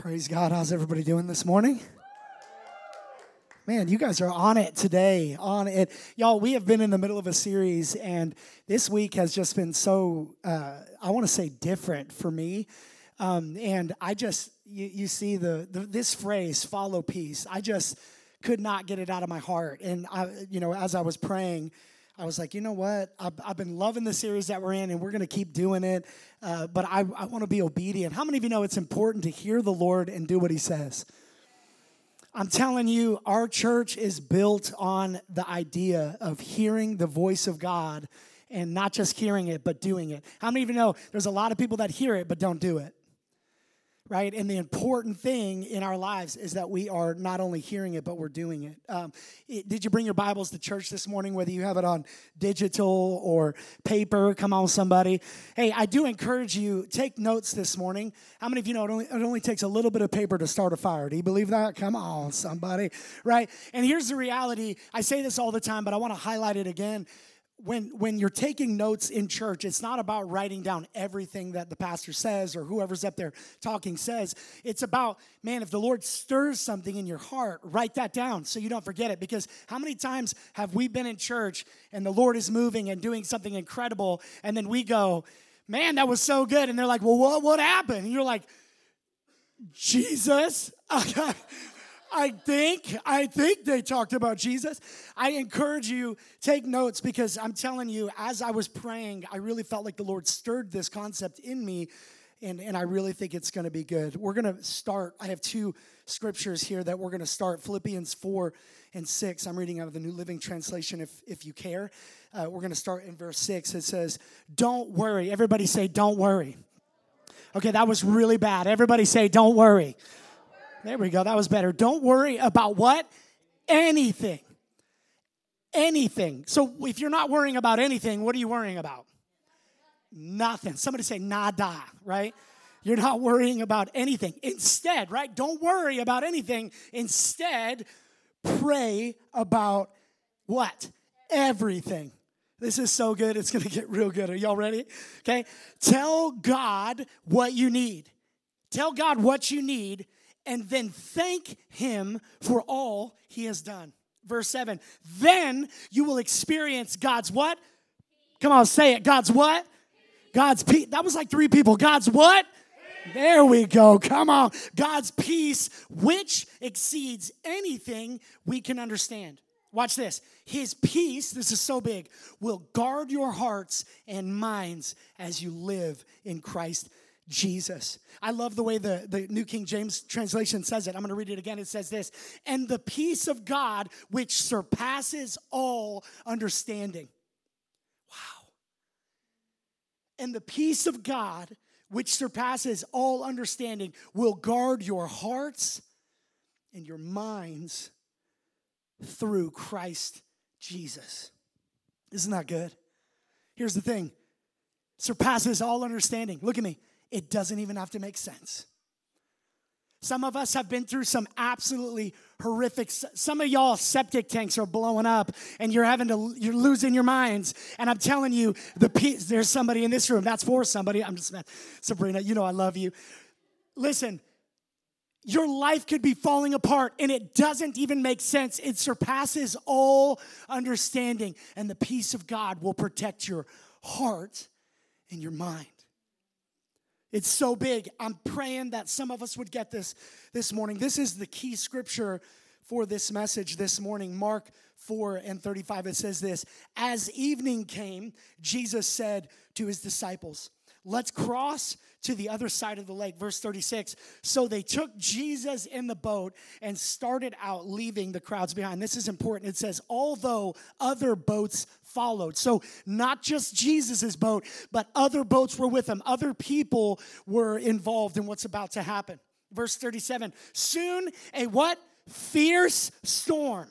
Praise God. How's everybody doing this morning? Man, you guys are on it today. On it. Y'all, we have been in the middle of a series, and this week has just been so, uh, I want to say, different for me. Um, and I just, you, you see the, the this phrase, follow peace. I just could not get it out of my heart. And, I, you know, as I was praying, I was like, you know what? I've, I've been loving the series that we're in, and we're going to keep doing it. Uh, but I, I want to be obedient. How many of you know it's important to hear the Lord and do what He says? I'm telling you, our church is built on the idea of hearing the voice of God and not just hearing it, but doing it. How many of you know there's a lot of people that hear it but don't do it? Right? And the important thing in our lives is that we are not only hearing it, but we're doing it. Um, it. Did you bring your Bibles to church this morning, whether you have it on digital or paper? Come on, somebody. Hey, I do encourage you, take notes this morning. How many of you know it only, it only takes a little bit of paper to start a fire? Do you believe that? Come on, somebody, right? And here's the reality I say this all the time, but I want to highlight it again when when you're taking notes in church it's not about writing down everything that the pastor says or whoever's up there talking says. It's about man if the lord stirs something in your heart write that down so you don't forget it. Because how many times have we been in church and the lord is moving and doing something incredible and then we go man that was so good. And they're like well what what happened? And you're like jesus I think, I think they talked about Jesus. I encourage you, take notes because I'm telling you, as I was praying, I really felt like the Lord stirred this concept in me, and, and I really think it's going to be good. We're going to start, I have two scriptures here that we're going to start Philippians 4 and 6. I'm reading out of the New Living Translation if, if you care. Uh, we're going to start in verse 6. It says, Don't worry. Everybody say, Don't worry. Okay, that was really bad. Everybody say, Don't worry. There we go. That was better. Don't worry about what? Anything. Anything. So if you're not worrying about anything, what are you worrying about? Nothing. Somebody say nada, right? You're not worrying about anything. Instead, right? Don't worry about anything. Instead, pray about what? Everything. This is so good. It's going to get real good. Are y'all ready? Okay. Tell God what you need. Tell God what you need and then thank him for all he has done. Verse 7 Then you will experience God's what? Come on, say it. God's what? God's peace. That was like three people. God's what? There we go. Come on. God's peace, which exceeds anything we can understand. Watch this. His peace, this is so big, will guard your hearts and minds as you live in Christ Jesus. I love the way the, the New King James translation says it. I'm going to read it again. It says this And the peace of God, which surpasses all understanding. Wow. And the peace of God, which surpasses all understanding, will guard your hearts and your minds through Christ Jesus. Isn't that good? Here's the thing surpasses all understanding. Look at me it doesn't even have to make sense. Some of us have been through some absolutely horrific. Some of y'all septic tanks are blowing up, and you're having to you're losing your minds. And I'm telling you, the peace. There's somebody in this room. That's for somebody. I'm just Sabrina. You know I love you. Listen, your life could be falling apart, and it doesn't even make sense. It surpasses all understanding, and the peace of God will protect your heart and your mind. It's so big. I'm praying that some of us would get this this morning. This is the key scripture for this message this morning. Mark 4 and 35. It says this As evening came, Jesus said to his disciples, Let's cross to the other side of the lake. Verse 36. So they took Jesus in the boat and started out, leaving the crowds behind. This is important. It says, although other boats followed. So not just Jesus's boat, but other boats were with him. Other people were involved in what's about to happen. Verse 37. Soon a what? Fierce storm.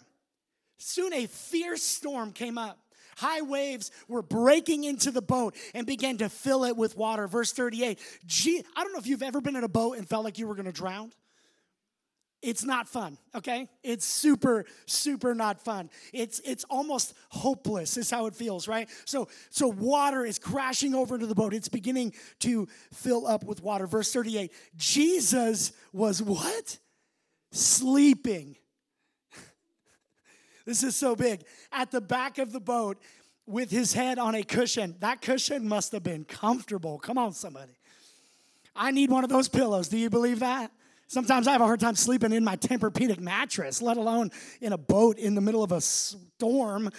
Soon a fierce storm came up High waves were breaking into the boat and began to fill it with water. Verse 38. Gee, I don't know if you've ever been in a boat and felt like you were going to drown. it's not fun okay it's super super not fun it's it's almost hopeless is how it feels right so so water is crashing over into the boat it's beginning to fill up with water verse 38 jesus was what sleeping this is so big at the back of the boat with his head on a cushion that cushion must have been comfortable come on somebody i need one of those pillows do you believe that Sometimes I have a hard time sleeping in my Tempur-Pedic mattress, let alone in a boat in the middle of a storm.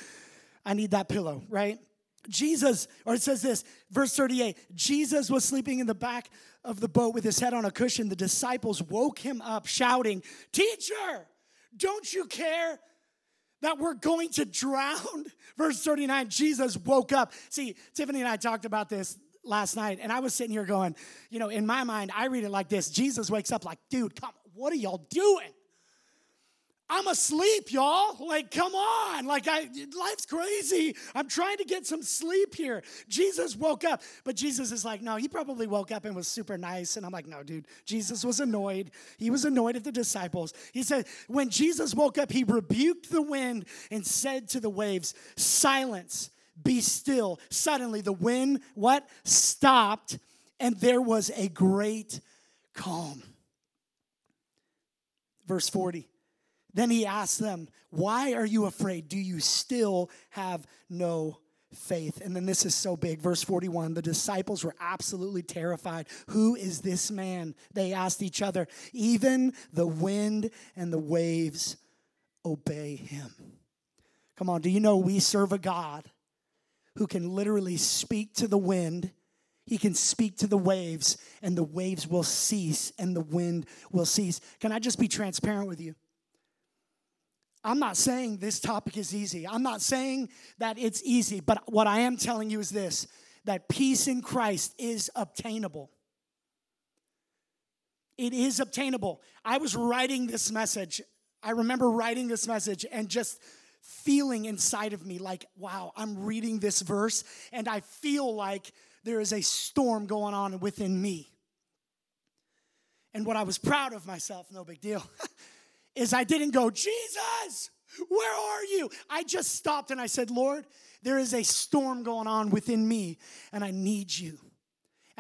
I need that pillow, right? Jesus, or it says this, verse 38 Jesus was sleeping in the back of the boat with his head on a cushion. The disciples woke him up, shouting, Teacher, don't you care that we're going to drown? Verse 39 Jesus woke up. See, Tiffany and I talked about this last night, and I was sitting here going, you know, in my mind, I read it like this Jesus wakes up like, dude, come, what are y'all doing? I'm asleep, y'all. Like, come on. Like, I life's crazy. I'm trying to get some sleep here. Jesus woke up, but Jesus is like, no, he probably woke up and was super nice. And I'm like, no, dude. Jesus was annoyed. He was annoyed at the disciples. He said, when Jesus woke up, he rebuked the wind and said to the waves, silence be still. Suddenly the wind, what? Stopped, and there was a great calm. Verse 40. Then he asked them, Why are you afraid? Do you still have no faith? And then this is so big. Verse 41 the disciples were absolutely terrified. Who is this man? They asked each other. Even the wind and the waves obey him. Come on, do you know we serve a God who can literally speak to the wind. He can speak to the waves, and the waves will cease, and the wind will cease. Can I just be transparent with you? I'm not saying this topic is easy. I'm not saying that it's easy, but what I am telling you is this that peace in Christ is obtainable. It is obtainable. I was writing this message. I remember writing this message and just feeling inside of me like, wow, I'm reading this verse and I feel like there is a storm going on within me. And what I was proud of myself, no big deal, is I didn't go, Jesus, where are you? I just stopped and I said, Lord, there is a storm going on within me and I need you.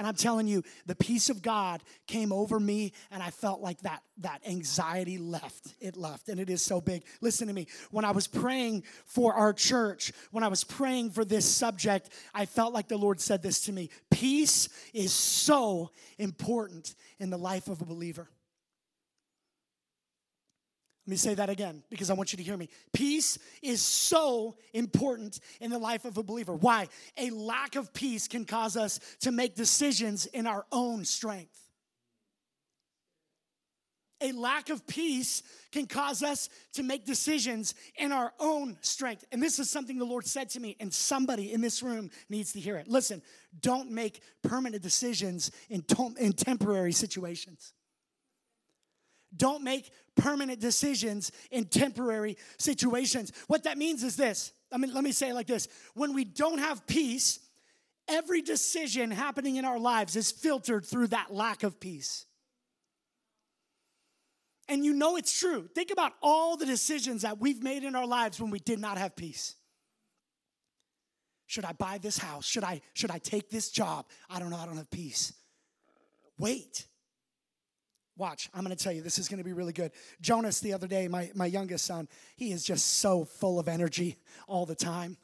And I'm telling you, the peace of God came over me, and I felt like that, that anxiety left. It left, and it is so big. Listen to me. When I was praying for our church, when I was praying for this subject, I felt like the Lord said this to me Peace is so important in the life of a believer. Let me say that again because I want you to hear me. Peace is so important in the life of a believer. Why? A lack of peace can cause us to make decisions in our own strength. A lack of peace can cause us to make decisions in our own strength. And this is something the Lord said to me, and somebody in this room needs to hear it. Listen, don't make permanent decisions in, in temporary situations. Don't make permanent decisions in temporary situations. What that means is this. I mean, let me say it like this. When we don't have peace, every decision happening in our lives is filtered through that lack of peace. And you know it's true. Think about all the decisions that we've made in our lives when we did not have peace. Should I buy this house? Should I should I take this job? I don't know, I don't have peace. Wait. Watch, I'm gonna tell you, this is gonna be really good. Jonas, the other day, my, my youngest son, he is just so full of energy all the time.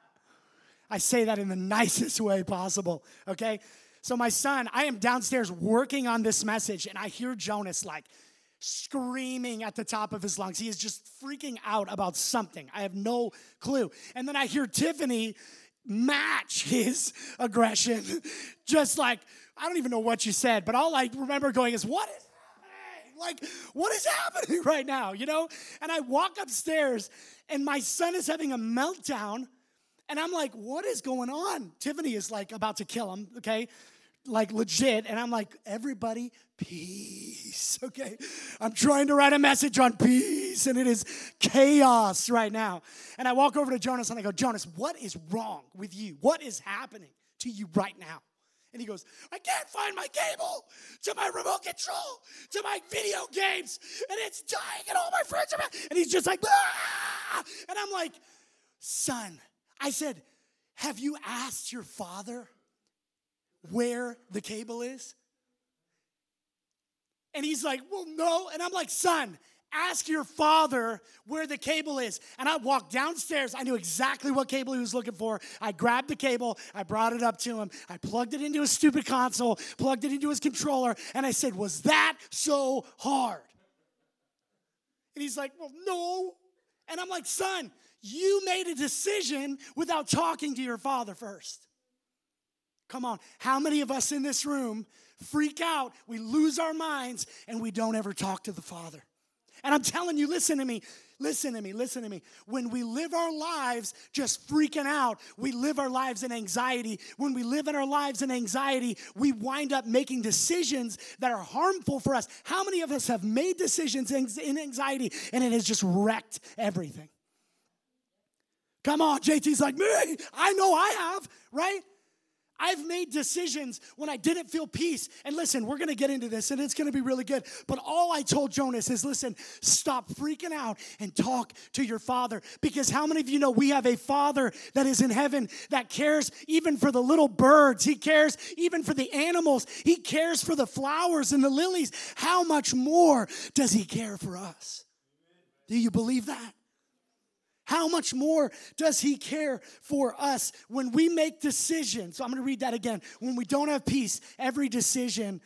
I say that in the nicest way possible, okay? So, my son, I am downstairs working on this message, and I hear Jonas like screaming at the top of his lungs. He is just freaking out about something. I have no clue. And then I hear Tiffany match his aggression, just like, I don't even know what you said, but all I remember going is, What is happening? Like, what is happening right now? You know? And I walk upstairs and my son is having a meltdown. And I'm like, What is going on? Tiffany is like about to kill him, okay? Like legit. And I'm like, Everybody, peace, okay? I'm trying to write a message on peace and it is chaos right now. And I walk over to Jonas and I go, Jonas, what is wrong with you? What is happening to you right now? And he goes, I can't find my cable to my remote control, to my video games, and it's dying, and all my friends are. And he's just like, ah! and I'm like, son, I said, have you asked your father where the cable is? And he's like, well, no. And I'm like, son, ask your father where the cable is. And I walked downstairs. I knew exactly what cable he was looking for. I grabbed the cable, I brought it up to him, I plugged it into his stupid console, plugged it into his controller, and I said, Was that so hard? And he's like, Well, no. And I'm like, Son, you made a decision without talking to your father first. Come on, how many of us in this room freak out, we lose our minds, and we don't ever talk to the Father? And I'm telling you, listen to me. Listen to me, listen to me. When we live our lives just freaking out, we live our lives in anxiety. When we live in our lives in anxiety, we wind up making decisions that are harmful for us. How many of us have made decisions in anxiety and it has just wrecked everything? Come on, JT's like, me, I know I have, right? I've made decisions when I didn't feel peace. And listen, we're gonna get into this and it's gonna be really good. But all I told Jonas is listen, stop freaking out and talk to your father. Because how many of you know we have a father that is in heaven that cares even for the little birds? He cares even for the animals. He cares for the flowers and the lilies. How much more does he care for us? Do you believe that? How much more does He care for us when we make decisions? So I'm going to read that again. When we don't have peace, every decision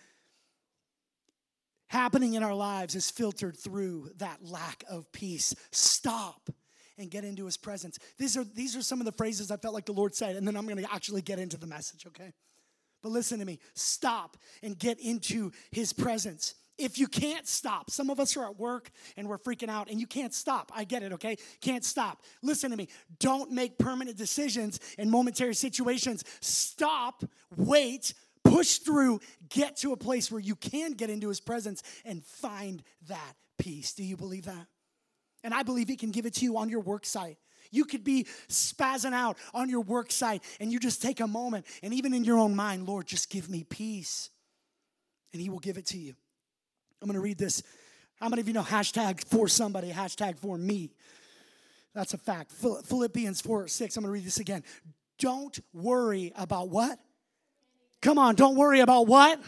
happening in our lives is filtered through that lack of peace. Stop and get into His presence. These are, these are some of the phrases I felt like the Lord said, and then I'm going to actually get into the message, okay? But listen to me stop and get into His presence if you can't stop, some of us are at work and we're freaking out and you can't stop. I get it, okay? Can't stop. Listen to me. Don't make permanent decisions in momentary situations. Stop, wait, push through, get to a place where you can get into his presence and find that peace. Do you believe that? And I believe he can give it to you on your work site. You could be spazzing out on your work site and you just take a moment and even in your own mind, Lord, just give me peace. And he will give it to you. I'm going to read this. How many of you know hashtag for somebody, hashtag for me? That's a fact. Philippians 4 6. I'm going to read this again. Don't worry about what? Come on, don't worry about what?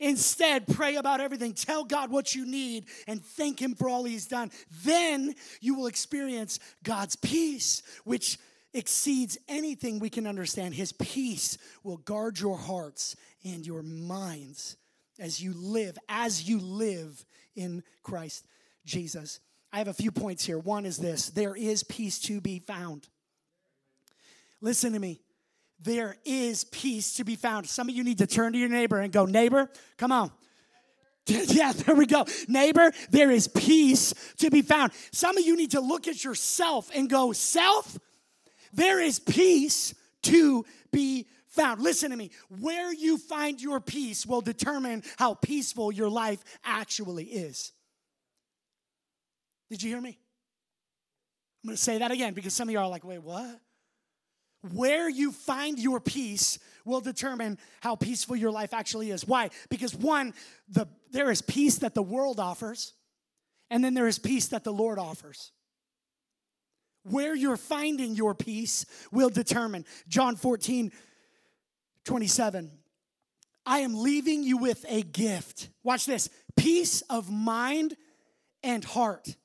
Instead, pray about everything. Tell God what you need and thank Him for all He's done. Then you will experience God's peace, which exceeds anything we can understand. His peace will guard your hearts and your minds as you live, as you live in Christ Jesus. I have a few points here. One is this there is peace to be found. Listen to me. There is peace to be found. Some of you need to turn to your neighbor and go, Neighbor, come on. yeah, there we go. Neighbor, there is peace to be found. Some of you need to look at yourself and go, Self, there is peace to be found. Listen to me. Where you find your peace will determine how peaceful your life actually is. Did you hear me? I'm going to say that again because some of you are like, wait, what? Where you find your peace will determine how peaceful your life actually is. Why? Because one, the, there is peace that the world offers, and then there is peace that the Lord offers. Where you're finding your peace will determine. John 14, 27. I am leaving you with a gift. Watch this peace of mind and heart.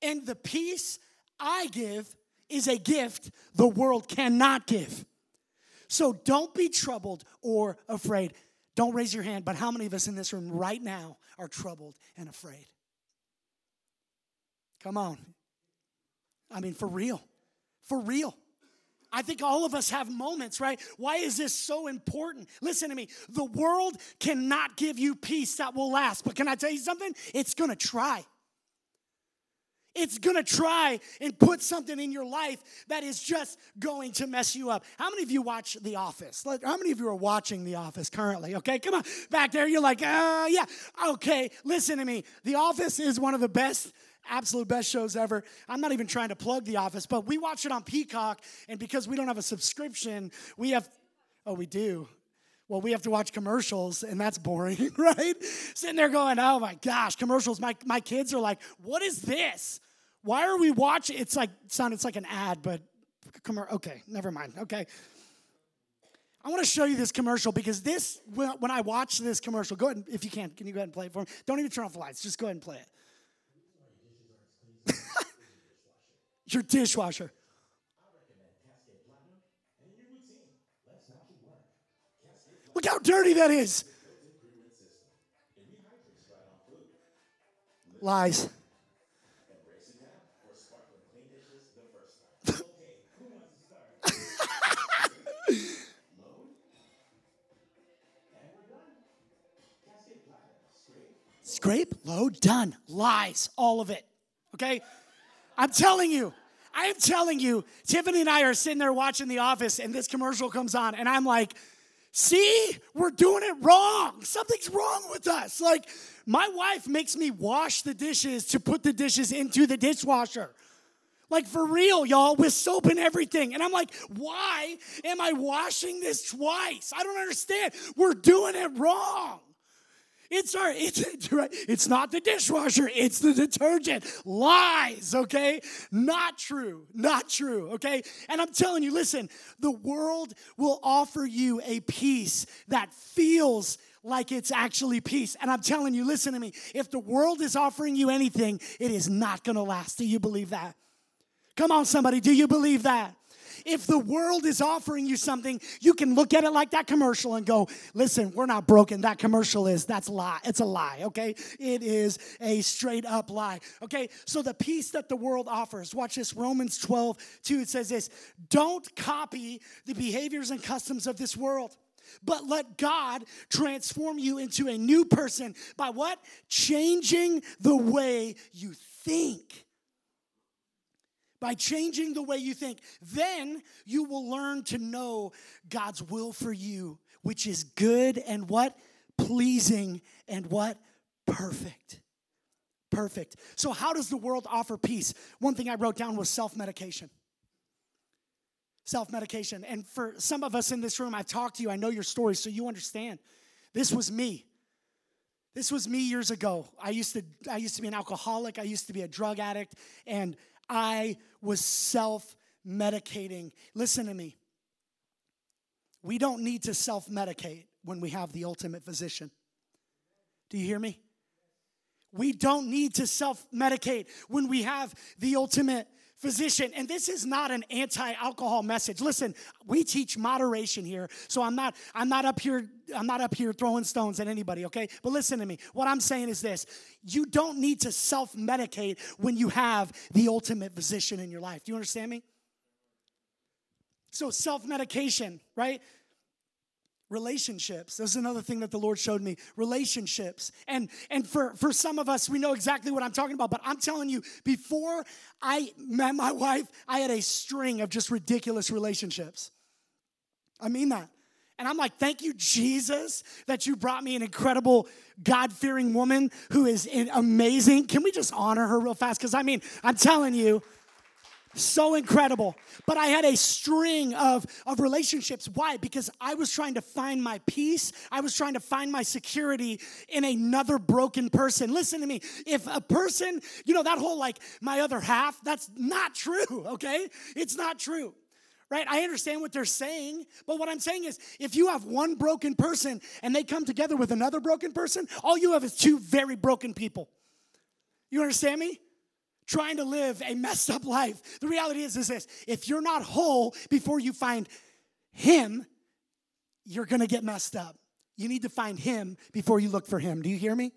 And the peace I give is a gift the world cannot give. So don't be troubled or afraid. Don't raise your hand, but how many of us in this room right now are troubled and afraid? Come on. I mean, for real. For real. I think all of us have moments, right? Why is this so important? Listen to me. The world cannot give you peace that will last, but can I tell you something? It's gonna try. It's gonna try and put something in your life that is just going to mess you up. How many of you watch The Office? How many of you are watching The Office currently? Okay, come on. Back there, you're like, uh, yeah. Okay, listen to me. The Office is one of the best absolute best shows ever. I'm not even trying to plug The Office, but we watch it on Peacock, and because we don't have a subscription, we have, oh, we do. Well, we have to watch commercials, and that's boring, right? Sitting there going, oh my gosh, commercials. My, my kids are like, what is this? Why are we watching? It's like, it's like an ad, but, okay, never mind, okay. I want to show you this commercial because this, when I watch this commercial, go ahead, if you can, can you go ahead and play it for me? Don't even turn off the lights, just go ahead and play it. Your dishwasher. Look how dirty that is. Lies. Scrape, load, done. Lies, all of it. Okay? I'm telling you. I am telling you, Tiffany and I are sitting there watching The Office, and this commercial comes on, and I'm like, see, we're doing it wrong. Something's wrong with us. Like, my wife makes me wash the dishes to put the dishes into the dishwasher. Like, for real, y'all, with soap and everything. And I'm like, why am I washing this twice? I don't understand. We're doing it wrong. It's our, it's, it's not the dishwasher, it's the detergent. Lies, okay? Not true, not true, okay? And I'm telling you, listen, the world will offer you a peace that feels like it's actually peace. And I'm telling you, listen to me, if the world is offering you anything, it is not gonna last. Do you believe that? Come on, somebody, do you believe that? If the world is offering you something, you can look at it like that commercial and go, listen, we're not broken. That commercial is, that's a lie. It's a lie, okay? It is a straight up lie, okay? So the peace that the world offers, watch this, Romans 12, 2, it says this don't copy the behaviors and customs of this world but let God transform you into a new person by what? Changing the way you think by changing the way you think. Then you will learn to know God's will for you, which is good and what? Pleasing and what? Perfect. Perfect. So, how does the world offer peace? One thing I wrote down was self medication. Self medication. And for some of us in this room, I've talked to you, I know your story, so you understand. This was me. This was me years ago. I used to I used to be an alcoholic, I used to be a drug addict, and I was self medicating. Listen to me. We don't need to self medicate when we have the ultimate physician. Do you hear me? We don't need to self medicate when we have the ultimate physician. And this is not an anti-alcohol message. Listen, we teach moderation here. So I'm not I'm not up here I'm not up here throwing stones at anybody, okay? But listen to me. What I'm saying is this. You don't need to self-medicate when you have the ultimate physician in your life. Do you understand me? So self-medication, right? Relationships. This is another thing that the lord showed me relationships. And and for for some of us we know exactly what i'm talking about but i'm telling you before i met my wife i had a string of just ridiculous relationships. I mean that. And i'm like thank you jesus that you brought me an incredible god-fearing woman who is amazing. Can we just honor her real fast? Because i mean i'm telling you so incredible. But I had a string of, of relationships. Why? Because I was trying to find my peace. I was trying to find my security in another broken person. Listen to me. If a person, you know, that whole like my other half, that's not true, okay? It's not true. Right? I understand what they're saying, but what I'm saying is if you have one broken person and they come together with another broken person, all you have is two very broken people. You understand me? Trying to live a messed up life. The reality is, is this if you're not whole before you find Him, you're gonna get messed up. You need to find Him before you look for Him. Do you hear me?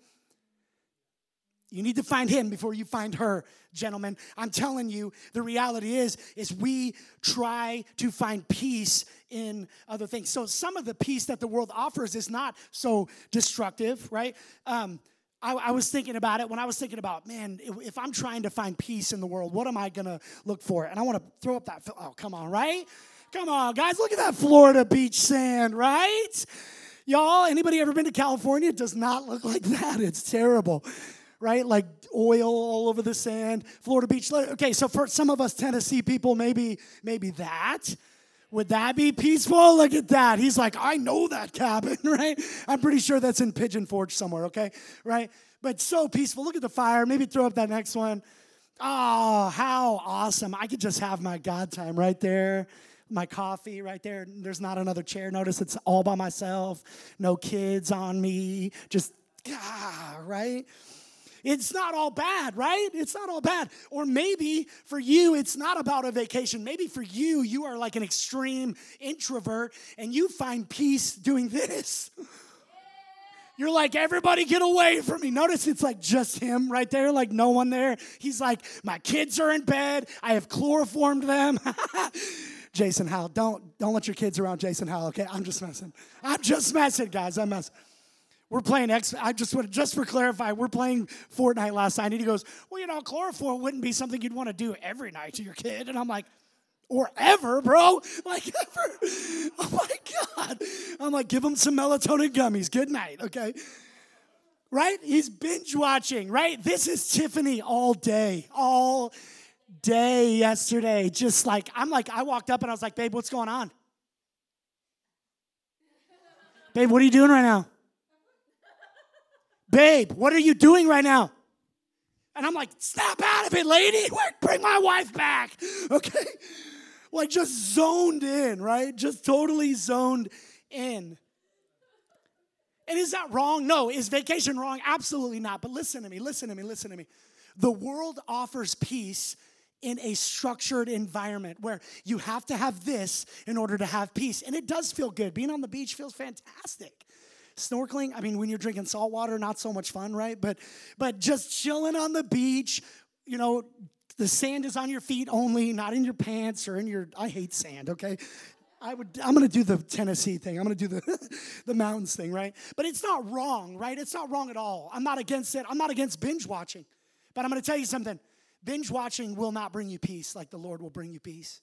You need to find him before you find her, gentlemen. I'm telling you, the reality is is we try to find peace in other things. So some of the peace that the world offers is not so destructive, right? Um, I, I, was thinking about it when I was thinking about, man, if, I'm trying to find peace in the world, what am I gonna look for? And I wanna throw up that, oh, come on, right? Come on, guys, look at that Florida beach sand, right? Y'all, anybody ever been to California? It does not look like that. It's terrible, right? Like oil all over the sand. Florida beach. Okay, so for some of us Tennessee people, maybe maybe that. Would that be peaceful? Look at that. He's like, I know that cabin, right? I'm pretty sure that's in Pigeon Forge somewhere, okay? Right? But so peaceful. Look at the fire. Maybe throw up that next one. Oh, how awesome. I could just have my God time right there. My coffee right there. There's not another chair. Notice it's all by myself. No kids on me. Just, ah, right? It's not all bad, right? It's not all bad. Or maybe for you, it's not about a vacation. Maybe for you, you are like an extreme introvert and you find peace doing this. You're like, everybody get away from me. Notice it's like just him right there, like no one there. He's like, my kids are in bed. I have chloroformed them. Jason Howell, don't don't let your kids around Jason Howell, okay? I'm just messing. I'm just messing, guys. I'm messing. We're playing X. I just want to just for clarify, we're playing Fortnite last night, and he goes, "Well, you know, chloroform wouldn't be something you'd want to do every night to your kid." And I'm like, "Or ever, bro? Like ever? Oh my god!" I'm like, "Give him some melatonin gummies. Good night, okay." Right? He's binge watching. Right? This is Tiffany all day, all day yesterday. Just like I'm like, I walked up and I was like, "Babe, what's going on?" Babe, what are you doing right now? Babe, what are you doing right now? And I'm like, snap out of it, lady. Bring my wife back. Okay? Like just zoned in, right? Just totally zoned in. And is that wrong? No. Is vacation wrong? Absolutely not. But listen to me, listen to me, listen to me. The world offers peace in a structured environment where you have to have this in order to have peace. And it does feel good. Being on the beach feels fantastic. Snorkeling, I mean, when you're drinking salt water, not so much fun, right? But but just chilling on the beach, you know, the sand is on your feet only, not in your pants or in your I hate sand, okay? I would I'm gonna do the Tennessee thing. I'm gonna do the the mountains thing, right? But it's not wrong, right? It's not wrong at all. I'm not against it. I'm not against binge watching. But I'm gonna tell you something. Binge watching will not bring you peace like the Lord will bring you peace.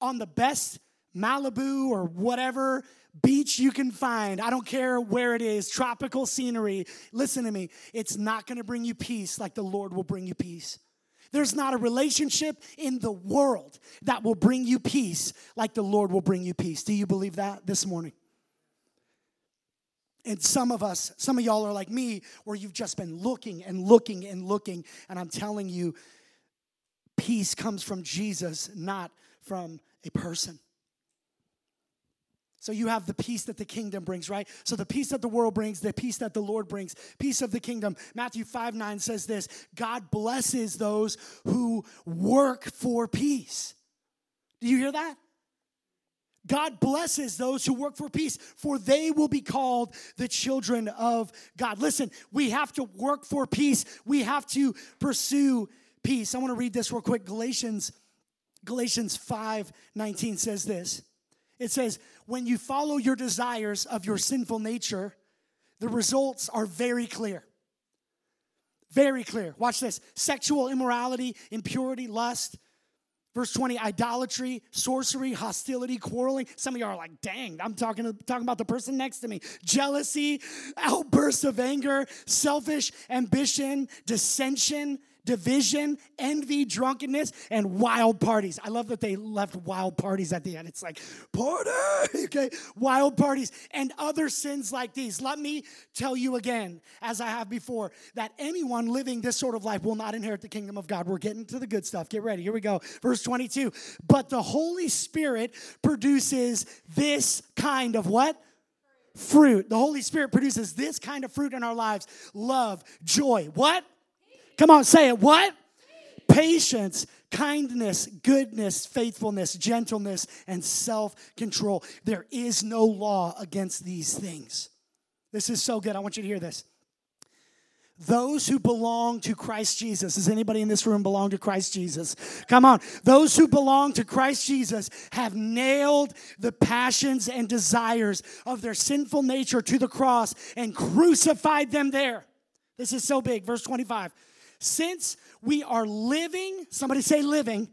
On the best Malibu or whatever beach you can find. I don't care where it is, tropical scenery. Listen to me, it's not going to bring you peace like the Lord will bring you peace. There's not a relationship in the world that will bring you peace like the Lord will bring you peace. Do you believe that this morning? And some of us, some of y'all are like me, where you've just been looking and looking and looking. And I'm telling you, peace comes from Jesus, not from a person. So you have the peace that the kingdom brings, right? So the peace that the world brings, the peace that the Lord brings, peace of the kingdom. Matthew 5 9 says this God blesses those who work for peace. Do you hear that? God blesses those who work for peace, for they will be called the children of God. Listen, we have to work for peace. We have to pursue peace. I want to read this real quick. Galatians, Galatians 5 19 says this. It says, when you follow your desires of your sinful nature, the results are very clear. Very clear. Watch this sexual immorality, impurity, lust. Verse 20, idolatry, sorcery, hostility, quarreling. Some of y'all are like, dang, I'm talking, talking about the person next to me. Jealousy, outbursts of anger, selfish ambition, dissension, division, envy, drunkenness, and wild parties. I love that they left wild parties at the end. It's like, party, okay? Wild parties and other sins like these. Let me tell you again, as I have before, that anyone living this sort of life will not inherit the kingdom of God. We're getting to the good stuff. Get ready. Here we go. Verse 22. But the Holy Spirit produces this kind of what? Fruit. The Holy Spirit produces this kind of fruit in our lives love, joy. What? Come on, say it. What? Patience, kindness, goodness, faithfulness, gentleness, and self control. There is no law against these things. This is so good. I want you to hear this. Those who belong to Christ Jesus, does anybody in this room belong to Christ Jesus? Come on. Those who belong to Christ Jesus have nailed the passions and desires of their sinful nature to the cross and crucified them there. This is so big. Verse 25. Since we are living, somebody say living,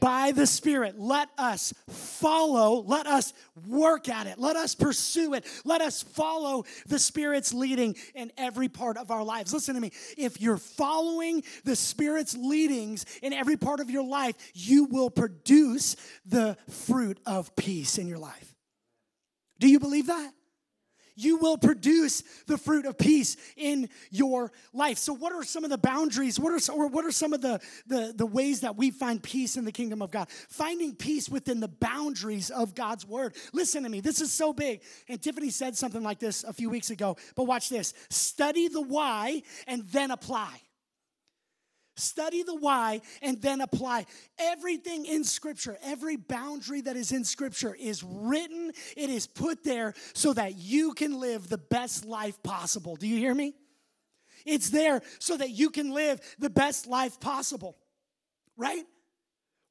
by the Spirit. Let us follow, let us work at it, let us pursue it, let us follow the Spirit's leading in every part of our lives. Listen to me. If you're following the Spirit's leadings in every part of your life, you will produce the fruit of peace in your life. Do you believe that? You will produce the fruit of peace in your life. So, what are some of the boundaries? What are some, or what are some of the, the, the ways that we find peace in the kingdom of God? Finding peace within the boundaries of God's word. Listen to me, this is so big. And Tiffany said something like this a few weeks ago, but watch this study the why and then apply. Study the why and then apply. Everything in Scripture, every boundary that is in Scripture is written, it is put there so that you can live the best life possible. Do you hear me? It's there so that you can live the best life possible, right?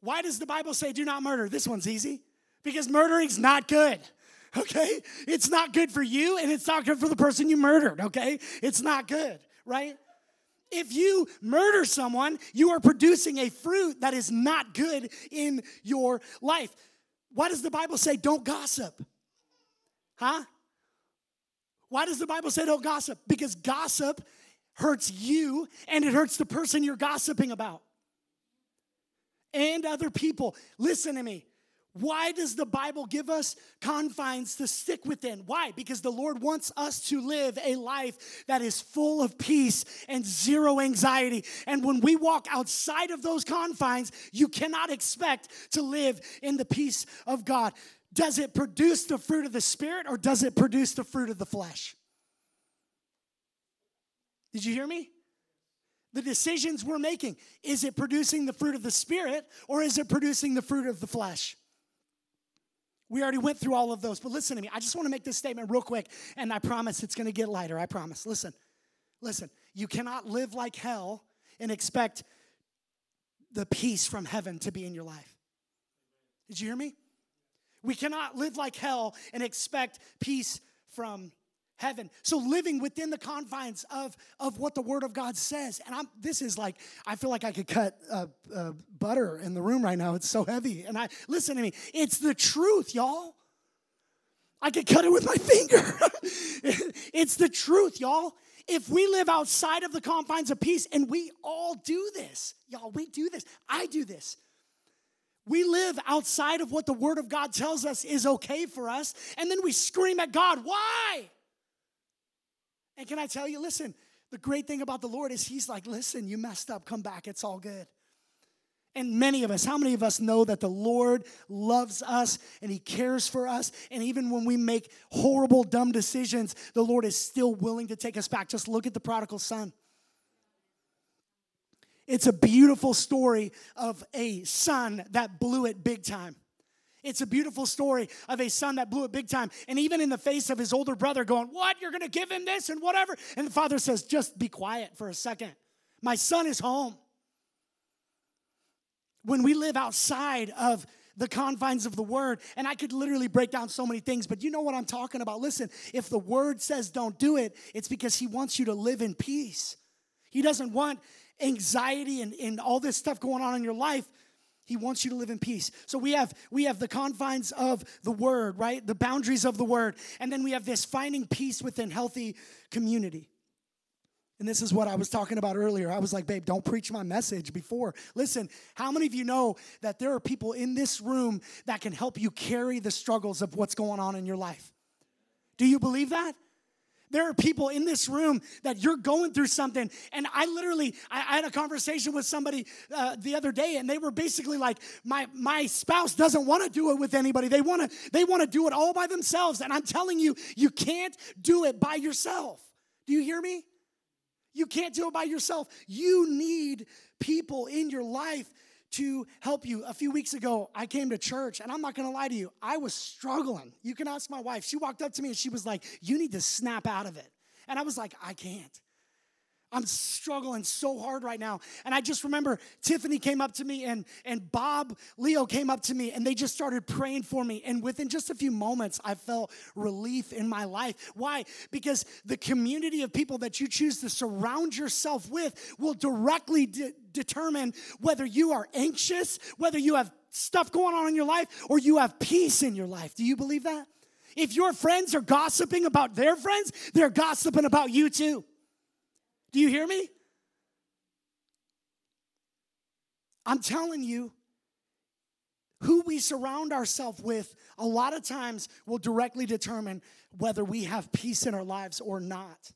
Why does the Bible say do not murder? This one's easy because murdering's not good okay? It's not good for you and it's not good for the person you murdered, okay? It's not good, right? If you murder someone, you are producing a fruit that is not good in your life. Why does the Bible say don't gossip? Huh? Why does the Bible say don't gossip? Because gossip hurts you and it hurts the person you're gossiping about and other people. Listen to me. Why does the Bible give us confines to stick within? Why? Because the Lord wants us to live a life that is full of peace and zero anxiety. And when we walk outside of those confines, you cannot expect to live in the peace of God. Does it produce the fruit of the Spirit or does it produce the fruit of the flesh? Did you hear me? The decisions we're making, is it producing the fruit of the Spirit or is it producing the fruit of the flesh? We already went through all of those, but listen to me. I just want to make this statement real quick, and I promise it's going to get lighter. I promise. Listen, listen. You cannot live like hell and expect the peace from heaven to be in your life. Did you hear me? We cannot live like hell and expect peace from heaven. So living within the confines of, of what the Word of God says. And I'm this is like, I feel like I could cut uh, uh, butter in the room right now. It's so heavy. And I listen to me, it's the truth, y'all. I could cut it with my finger. it's the truth, y'all. If we live outside of the confines of peace, and we all do this, y'all, we do this. I do this. We live outside of what the Word of God tells us is okay for us, and then we scream at God, why? And can I tell you, listen, the great thing about the Lord is He's like, listen, you messed up, come back, it's all good. And many of us, how many of us know that the Lord loves us and He cares for us? And even when we make horrible, dumb decisions, the Lord is still willing to take us back. Just look at the prodigal son. It's a beautiful story of a son that blew it big time. It's a beautiful story of a son that blew it big time. And even in the face of his older brother going, What? You're going to give him this and whatever. And the father says, Just be quiet for a second. My son is home. When we live outside of the confines of the word, and I could literally break down so many things, but you know what I'm talking about. Listen, if the word says don't do it, it's because he wants you to live in peace. He doesn't want anxiety and, and all this stuff going on in your life he wants you to live in peace. So we have we have the confines of the word, right? The boundaries of the word. And then we have this finding peace within healthy community. And this is what I was talking about earlier. I was like, babe, don't preach my message before. Listen, how many of you know that there are people in this room that can help you carry the struggles of what's going on in your life? Do you believe that? There are people in this room that you're going through something. And I literally, I, I had a conversation with somebody uh, the other day, and they were basically like, my, my spouse doesn't want to do it with anybody. They want to they want to do it all by themselves. And I'm telling you, you can't do it by yourself. Do you hear me? You can't do it by yourself. You need people in your life to help you. A few weeks ago, I came to church, and I'm not gonna lie to you, I was struggling. You can ask my wife. She walked up to me and she was like, You need to snap out of it. And I was like, I can't. I'm struggling so hard right now. And I just remember Tiffany came up to me and, and Bob Leo came up to me and they just started praying for me. And within just a few moments, I felt relief in my life. Why? Because the community of people that you choose to surround yourself with will directly de- determine whether you are anxious, whether you have stuff going on in your life, or you have peace in your life. Do you believe that? If your friends are gossiping about their friends, they're gossiping about you too. Do you hear me? I'm telling you, who we surround ourselves with a lot of times will directly determine whether we have peace in our lives or not.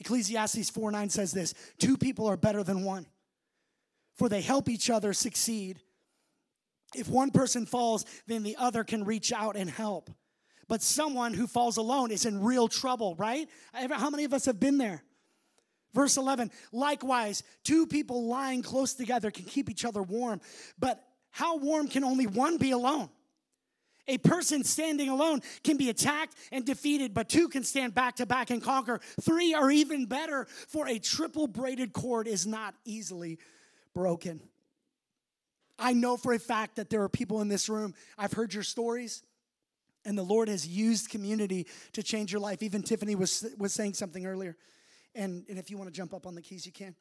Ecclesiastes 4 9 says this two people are better than one, for they help each other succeed. If one person falls, then the other can reach out and help. But someone who falls alone is in real trouble, right? How many of us have been there? Verse 11, likewise, two people lying close together can keep each other warm, but how warm can only one be alone? A person standing alone can be attacked and defeated, but two can stand back to back and conquer. Three are even better, for a triple braided cord is not easily broken. I know for a fact that there are people in this room, I've heard your stories, and the Lord has used community to change your life. Even Tiffany was, was saying something earlier. And, and if you want to jump up on the keys, you can.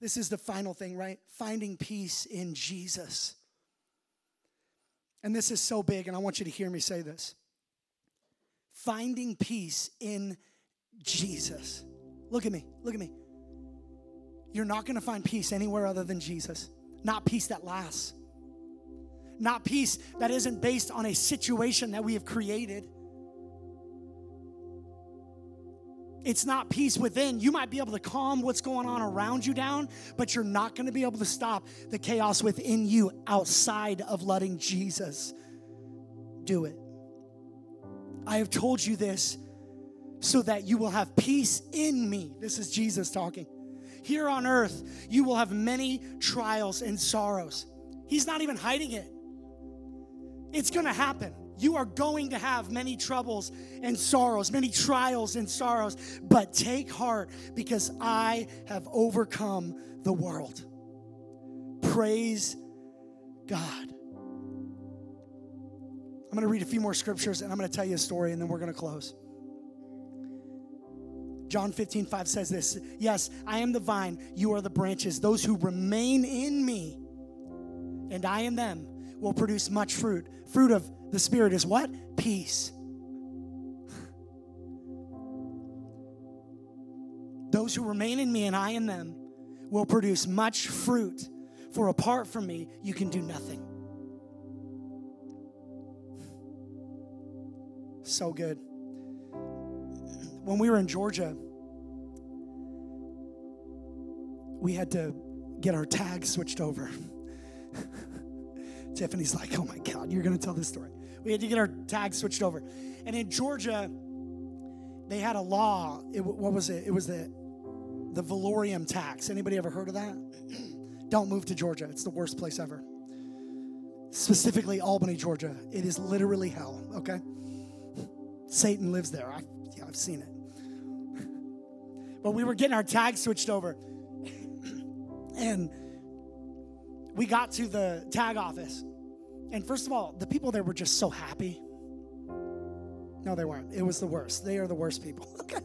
This is the final thing, right? Finding peace in Jesus. And this is so big, and I want you to hear me say this. Finding peace in Jesus. Look at me, look at me. You're not gonna find peace anywhere other than Jesus. Not peace that lasts. Not peace that isn't based on a situation that we have created. It's not peace within. You might be able to calm what's going on around you down, but you're not going to be able to stop the chaos within you outside of letting Jesus do it. I have told you this so that you will have peace in me. This is Jesus talking. Here on earth, you will have many trials and sorrows. He's not even hiding it. It's going to happen. You are going to have many troubles and sorrows, many trials and sorrows, but take heart because I have overcome the world. Praise God. I'm going to read a few more scriptures and I'm going to tell you a story and then we're going to close. John 15, 5 says this Yes, I am the vine, you are the branches. Those who remain in me and I in them will produce much fruit. Fruit of the Spirit is what? Peace. Those who remain in me and I in them will produce much fruit, for apart from me, you can do nothing. So good. When we were in Georgia, we had to get our tags switched over. Tiffany's like, oh my God, you're going to tell this story. We had to get our tags switched over. And in Georgia, they had a law. It, what was it? It was the the valorem tax. Anybody ever heard of that? Don't move to Georgia. It's the worst place ever. Specifically, Albany, Georgia. It is literally hell. Okay, Satan lives there. I, yeah, I've seen it. But we were getting our tags switched over, and we got to the tag office and first of all, the people there were just so happy. No, they weren't. It was the worst. They are the worst people. okay.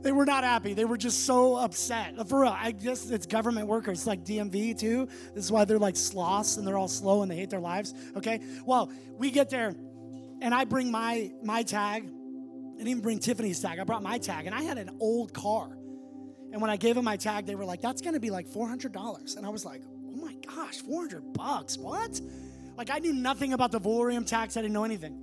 They were not happy. They were just so upset. For real, I guess it's government workers, it's like DMV too. This is why they're like sloths and they're all slow and they hate their lives. Okay. Well, we get there, and I bring my my tag. I didn't even bring Tiffany's tag. I brought my tag, and I had an old car. And when I gave them my tag, they were like, "That's going to be like four hundred dollars," and I was like, "Oh my gosh, four hundred bucks? What?" Like I knew nothing about the valorem tax. I didn't know anything.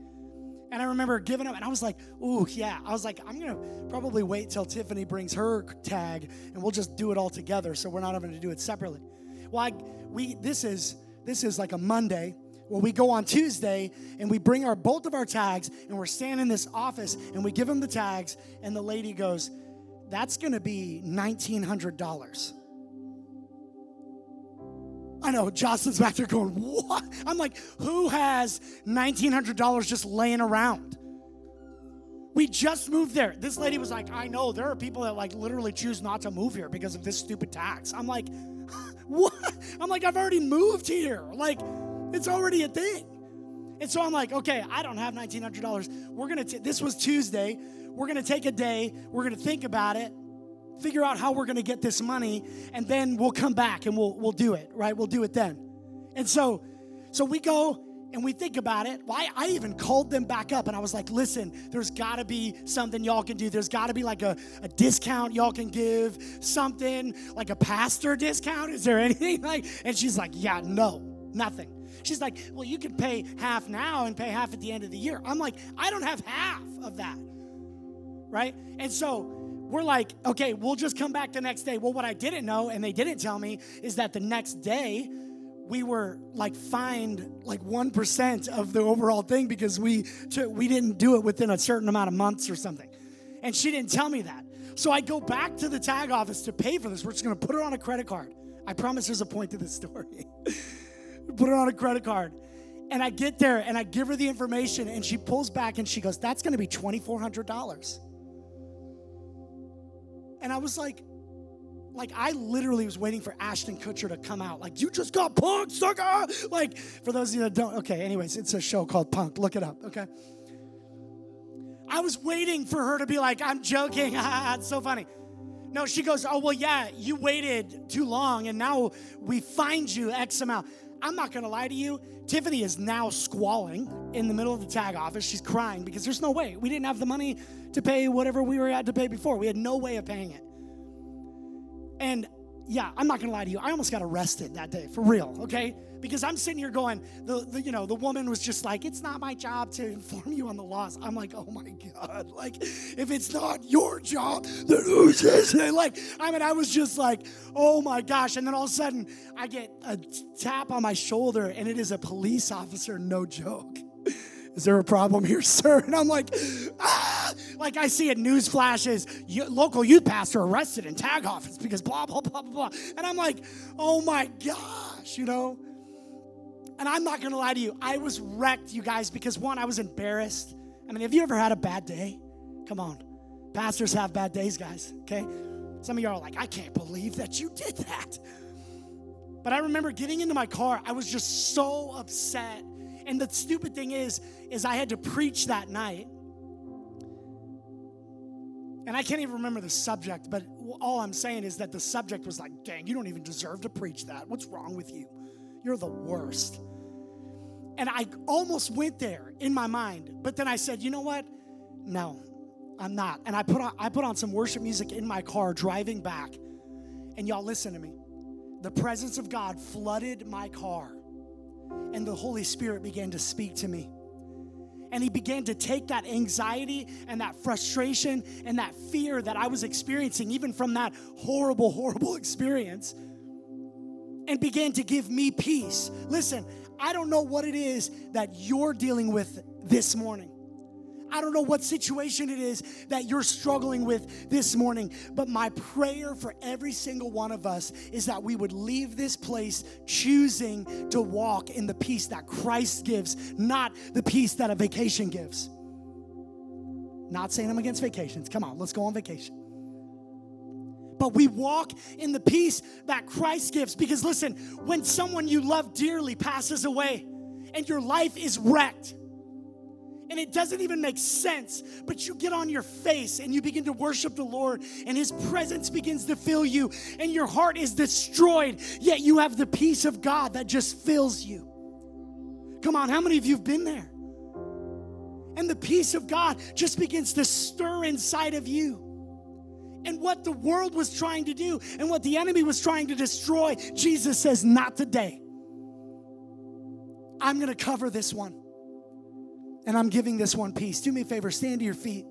And I remember giving up, and I was like, "Ooh, yeah." I was like, "I'm gonna probably wait till Tiffany brings her tag, and we'll just do it all together, so we're not having to do it separately." Well, I, we this is this is like a Monday. Well, we go on Tuesday and we bring our both of our tags, and we're standing in this office, and we give them the tags, and the lady goes, "That's gonna be nineteen hundred dollars." I know Jocelyn's back there going, What? I'm like, Who has $1,900 just laying around? We just moved there. This lady was like, I know there are people that like literally choose not to move here because of this stupid tax. I'm like, what? I'm like, I've already moved here. Like, it's already a thing. And so I'm like, okay, I don't have $1,900. We're gonna, t- this was Tuesday. We're gonna take a day. We're gonna think about it, figure out how we're gonna get this money, and then we'll come back and we'll, we'll do it, right? We'll do it then. And so, so we go and we think about it. Well, I, even called them back up and I was like, listen, there's gotta be something y'all can do. There's gotta be like a, a discount y'all can give, something like a pastor discount. Is there anything like? And she's like, yeah, no, nothing. She's like, well, you could pay half now and pay half at the end of the year. I'm like, I don't have half of that. Right? And so we're like, okay, we'll just come back the next day. Well, what I didn't know, and they didn't tell me, is that the next day, we were like fined like 1% of the overall thing because we took, we didn't do it within a certain amount of months or something. And she didn't tell me that. So I go back to the tag office to pay for this. We're just going to put it on a credit card. I promise there's a point to this story. put it on a credit card. And I get there and I give her the information and she pulls back and she goes, That's gonna be $2,400. And I was like, like I literally was waiting for Ashton Kutcher to come out. Like, you just got punked, sucker. Like, for those of you that don't, okay, anyways, it's a show called Punk'd. Look it up, okay? I was waiting for her to be like, I'm joking. it's so funny. No, she goes, Oh, well, yeah, you waited too long and now we find you X amount. I'm not gonna lie to you. Tiffany is now squalling in the middle of the tag office. She's crying because there's no way. We didn't have the money to pay whatever we were at to pay before. We had no way of paying it. And yeah, I'm not gonna lie to you. I almost got arrested that day, for real, okay? Because I'm sitting here going, the, the, you know, the woman was just like, it's not my job to inform you on the laws. I'm like, oh my God, like, if it's not your job, then whose is it? Like, I mean, I was just like, oh my gosh. And then all of a sudden, I get a tap on my shoulder, and it is a police officer, no joke. Is there a problem here, sir? And I'm like, ah! Like I see it news flashes, local youth pastor arrested in tag office because blah, blah, blah, blah, blah. And I'm like, oh my gosh, you know? And I'm not gonna lie to you, I was wrecked, you guys, because one, I was embarrassed. I mean, have you ever had a bad day? Come on. Pastors have bad days, guys, okay? Some of y'all are like, I can't believe that you did that. But I remember getting into my car, I was just so upset and the stupid thing is, is I had to preach that night. And I can't even remember the subject, but all I'm saying is that the subject was like, dang, you don't even deserve to preach that. What's wrong with you? You're the worst. And I almost went there in my mind, but then I said, you know what? No, I'm not. And I put on I put on some worship music in my car driving back. And y'all listen to me. The presence of God flooded my car and the Holy Spirit began to speak to me. And he began to take that anxiety and that frustration and that fear that I was experiencing, even from that horrible, horrible experience, and began to give me peace. Listen, I don't know what it is that you're dealing with this morning. I don't know what situation it is that you're struggling with this morning, but my prayer for every single one of us is that we would leave this place choosing to walk in the peace that Christ gives, not the peace that a vacation gives. Not saying I'm against vacations. Come on, let's go on vacation. But we walk in the peace that Christ gives because listen, when someone you love dearly passes away and your life is wrecked, and it doesn't even make sense, but you get on your face and you begin to worship the Lord, and His presence begins to fill you, and your heart is destroyed, yet you have the peace of God that just fills you. Come on, how many of you have been there? And the peace of God just begins to stir inside of you. And what the world was trying to do and what the enemy was trying to destroy, Jesus says, Not today. I'm gonna cover this one and I'm giving this one peace. Do me a favor, stand to your feet.